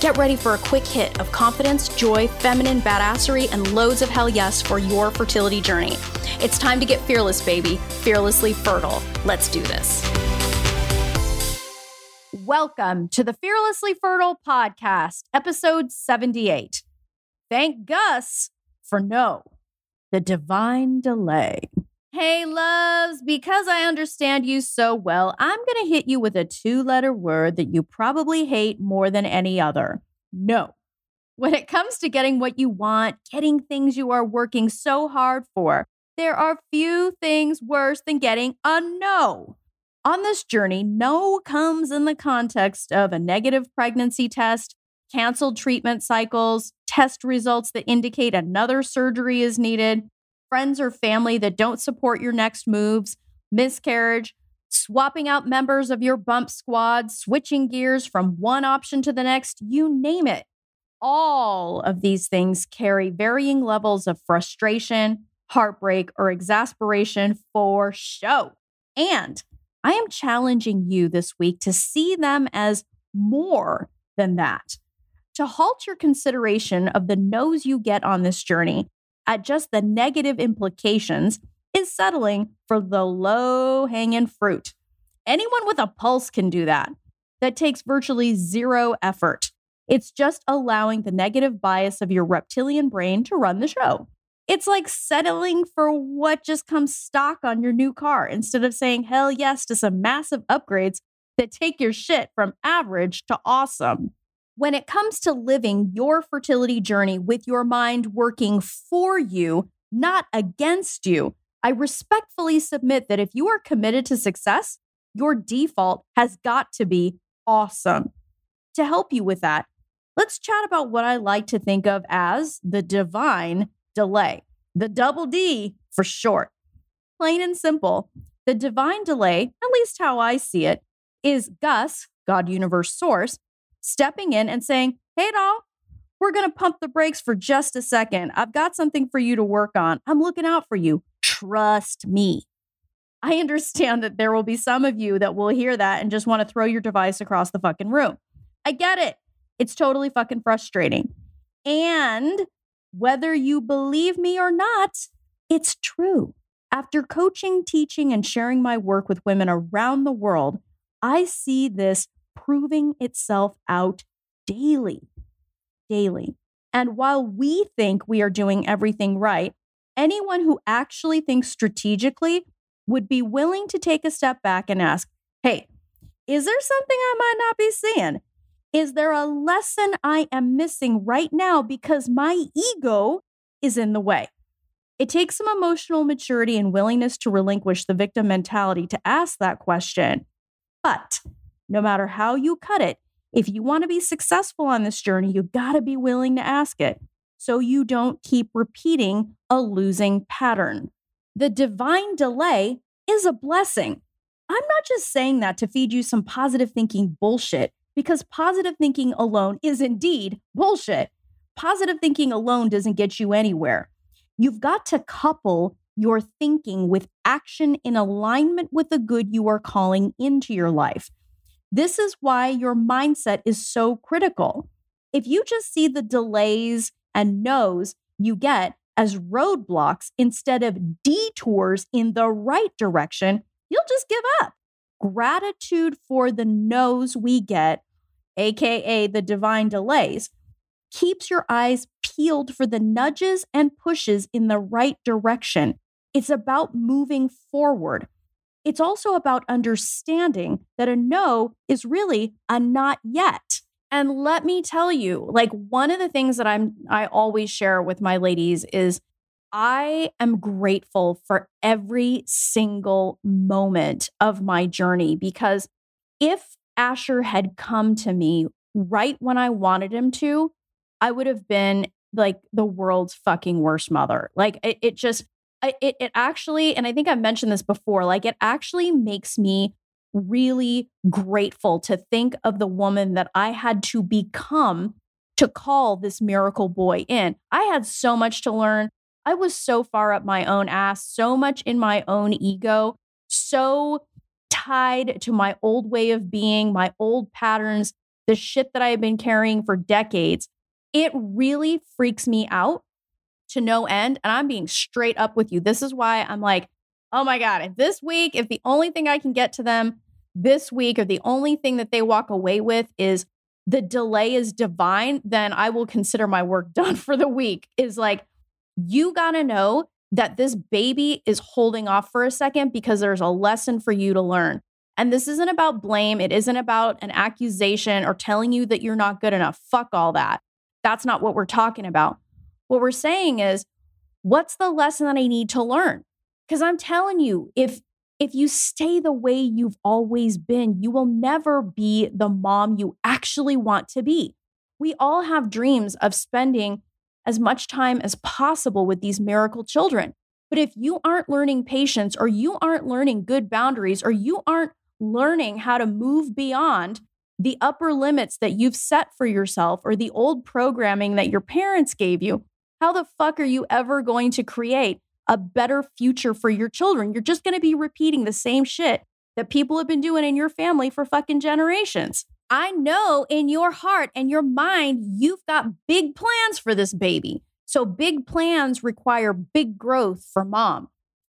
Get ready for a quick hit of confidence, joy, feminine badassery, and loads of hell yes for your fertility journey. It's time to get fearless, baby, fearlessly fertile. Let's do this. Welcome to the Fearlessly Fertile podcast, episode 78. Thank Gus for no, the divine delay. Hey, loves, because I understand you so well, I'm going to hit you with a two letter word that you probably hate more than any other no. When it comes to getting what you want, getting things you are working so hard for, there are few things worse than getting a no. On this journey, no comes in the context of a negative pregnancy test, canceled treatment cycles, test results that indicate another surgery is needed, friends or family that don't support your next moves, miscarriage, swapping out members of your bump squad, switching gears from one option to the next, you name it. All of these things carry varying levels of frustration, heartbreak, or exasperation for show. And I am challenging you this week to see them as more than that. To halt your consideration of the no's you get on this journey at just the negative implications is settling for the low hanging fruit. Anyone with a pulse can do that. That takes virtually zero effort. It's just allowing the negative bias of your reptilian brain to run the show. It's like settling for what just comes stock on your new car instead of saying hell yes to some massive upgrades that take your shit from average to awesome. When it comes to living your fertility journey with your mind working for you, not against you, I respectfully submit that if you are committed to success, your default has got to be awesome. To help you with that, let's chat about what I like to think of as the divine delay, the double D for short. Plain and simple, the divine delay, at least how I see it, is Gus, God Universe Source, stepping in and saying, Hey, doll, we're going to pump the brakes for just a second. I've got something for you to work on. I'm looking out for you. Trust me. I understand that there will be some of you that will hear that and just want to throw your device across the fucking room. I get it. It's totally fucking frustrating. And whether you believe me or not, it's true. After coaching, teaching, and sharing my work with women around the world, I see this proving itself out daily. Daily. And while we think we are doing everything right, anyone who actually thinks strategically would be willing to take a step back and ask, hey, is there something I might not be seeing? Is there a lesson I am missing right now because my ego is in the way? It takes some emotional maturity and willingness to relinquish the victim mentality to ask that question. But no matter how you cut it, if you want to be successful on this journey, you got to be willing to ask it so you don't keep repeating a losing pattern. The divine delay is a blessing. I'm not just saying that to feed you some positive thinking bullshit because positive thinking alone is indeed bullshit. Positive thinking alone doesn't get you anywhere. You've got to couple your thinking with action in alignment with the good you are calling into your life. This is why your mindset is so critical. If you just see the delays and no's you get as roadblocks instead of detours in the right direction, you'll just give up. Gratitude for the no's we get, AKA the divine delays, keeps your eyes peeled for the nudges and pushes in the right direction. It's about moving forward. It's also about understanding that a no is really a not yet. And let me tell you, like one of the things that I'm I always share with my ladies is I am grateful for every single moment of my journey because if Asher had come to me right when I wanted him to, I would have been like the world's fucking worst mother. Like it, it just, it, it actually, and I think I've mentioned this before, like it actually makes me really grateful to think of the woman that I had to become to call this miracle boy in. I had so much to learn. I was so far up my own ass, so much in my own ego, so tied to my old way of being, my old patterns, the shit that I have been carrying for decades. It really freaks me out to no end. And I'm being straight up with you. This is why I'm like, oh my God, if this week, if the only thing I can get to them this week or the only thing that they walk away with is the delay is divine, then I will consider my work done for the week. Is like, you got to know that this baby is holding off for a second because there's a lesson for you to learn. And this isn't about blame. It isn't about an accusation or telling you that you're not good enough. Fuck all that. That's not what we're talking about. What we're saying is, what's the lesson that I need to learn? Because I'm telling you, if if you stay the way you've always been, you will never be the mom you actually want to be. We all have dreams of spending as much time as possible with these miracle children. But if you aren't learning patience, or you aren't learning good boundaries, or you aren't learning how to move beyond the upper limits that you've set for yourself or the old programming that your parents gave you, how the fuck are you ever going to create a better future for your children? You're just going to be repeating the same shit that people have been doing in your family for fucking generations. I know in your heart and your mind, you've got big plans for this baby. So, big plans require big growth for mom.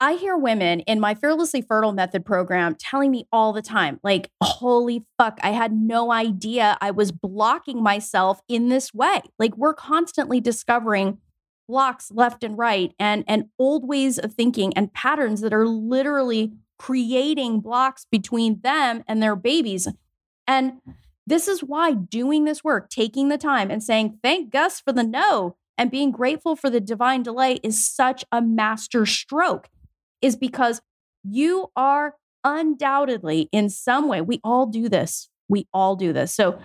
I hear women in my Fearlessly Fertile Method program telling me all the time, like, holy fuck, I had no idea I was blocking myself in this way. Like, we're constantly discovering blocks left and right and, and old ways of thinking and patterns that are literally creating blocks between them and their babies. And this is why doing this work, taking the time and saying, thank Gus for the no, and being grateful for the divine delay is such a master stroke, is because you are undoubtedly in some way, we all do this. We all do this. So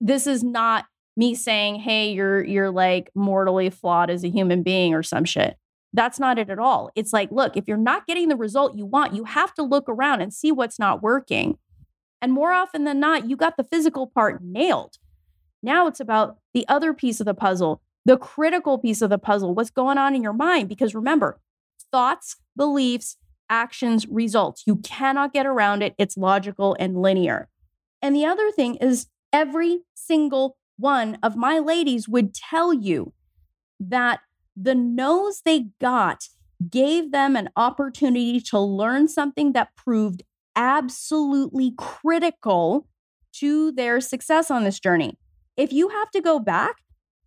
this is not me saying, hey, you're you're like mortally flawed as a human being or some shit. That's not it at all. It's like, look, if you're not getting the result you want, you have to look around and see what's not working. And more often than not, you got the physical part nailed. Now it's about the other piece of the puzzle, the critical piece of the puzzle, what's going on in your mind. Because remember, thoughts, beliefs, actions, results. You cannot get around it. It's logical and linear. And the other thing is, every single one of my ladies would tell you that the no's they got gave them an opportunity to learn something that proved absolutely critical to their success on this journey. If you have to go back,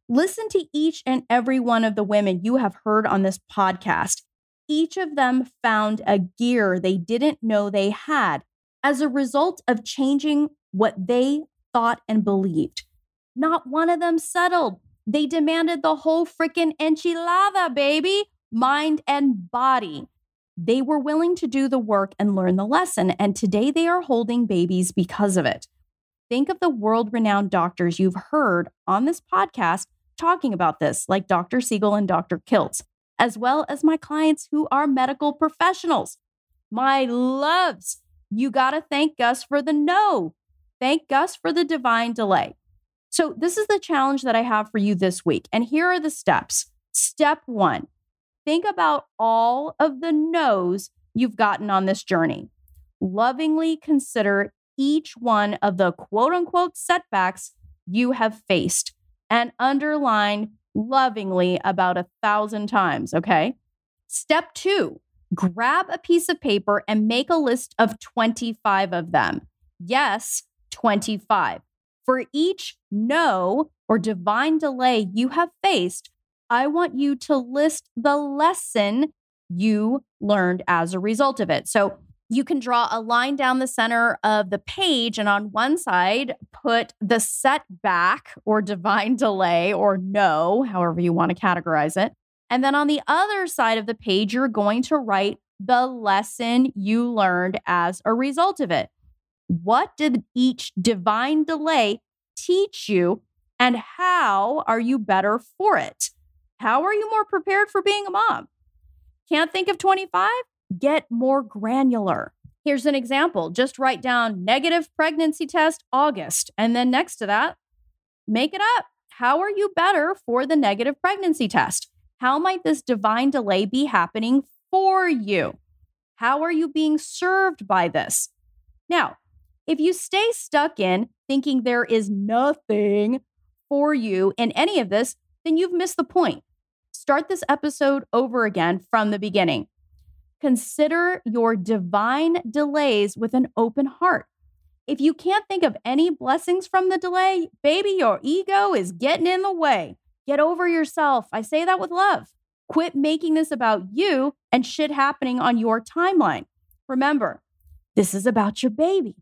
listen to each and every one of the women you have heard on this podcast. Each of them found a gear they didn't know they had as a result of changing what they thought and believed. Not one of them settled. They demanded the whole freaking enchilada, baby, mind and body. They were willing to do the work and learn the lesson, and today they are holding babies because of it. Think of the world renowned doctors you've heard on this podcast talking about this, like Dr. Siegel and Dr. Kiltz, as well as my clients who are medical professionals. My loves, you got to thank Gus for the no. Thank Gus for the divine delay. So, this is the challenge that I have for you this week. And here are the steps. Step one Think about all of the no's you've gotten on this journey. Lovingly consider each one of the quote unquote setbacks you have faced and underline lovingly about a thousand times. Okay. Step two, grab a piece of paper and make a list of 25 of them. Yes, 25. For each no or divine delay you have faced, I want you to list the lesson you learned as a result of it. So you can draw a line down the center of the page, and on one side, put the setback or divine delay or no, however you want to categorize it. And then on the other side of the page, you're going to write the lesson you learned as a result of it. What did each divine delay teach you, and how are you better for it? How are you more prepared for being a mom? Can't think of 25? Get more granular. Here's an example just write down negative pregnancy test August, and then next to that, make it up. How are you better for the negative pregnancy test? How might this divine delay be happening for you? How are you being served by this? Now, if you stay stuck in thinking there is nothing for you in any of this, then you've missed the point. Start this episode over again from the beginning. Consider your divine delays with an open heart. If you can't think of any blessings from the delay, baby, your ego is getting in the way. Get over yourself. I say that with love. Quit making this about you and shit happening on your timeline. Remember, this is about your baby.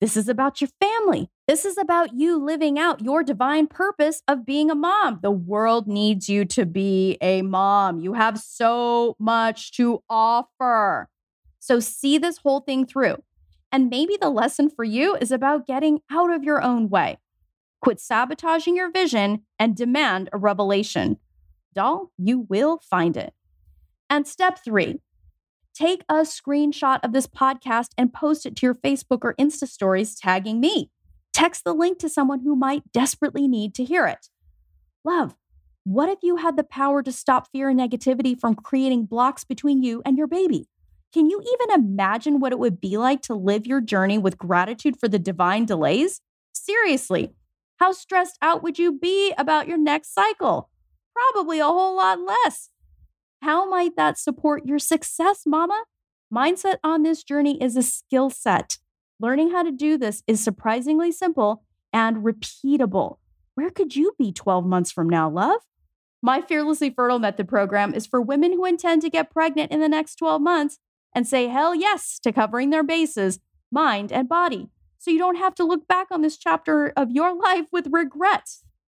This is about your family. This is about you living out your divine purpose of being a mom. The world needs you to be a mom. You have so much to offer. So see this whole thing through. And maybe the lesson for you is about getting out of your own way. Quit sabotaging your vision and demand a revelation. Doll, you will find it. And step three, take a screenshot of this podcast and post it to your Facebook or Insta stories tagging me. Text the link to someone who might desperately need to hear it. Love, what if you had the power to stop fear and negativity from creating blocks between you and your baby? Can you even imagine what it would be like to live your journey with gratitude for the divine delays? Seriously, how stressed out would you be about your next cycle? Probably a whole lot less. How might that support your success, mama? Mindset on this journey is a skill set. Learning how to do this is surprisingly simple and repeatable. Where could you be 12 months from now, love? My Fearlessly Fertile Method program is for women who intend to get pregnant in the next 12 months and say hell yes to covering their bases, mind and body, so you don't have to look back on this chapter of your life with regret.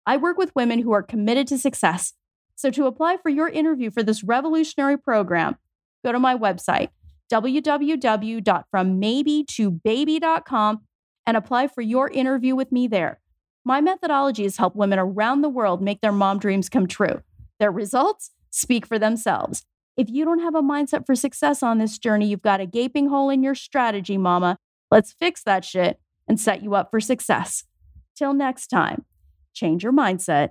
I work with women who are committed to success so to apply for your interview for this revolutionary program, go to my website, www.frommaybe2baby.com, and apply for your interview with me there. My methodology has helped women around the world make their mom dreams come true. Their results speak for themselves. If you don't have a mindset for success on this journey, you've got a gaping hole in your strategy, mama. Let's fix that shit and set you up for success. Till next time, change your mindset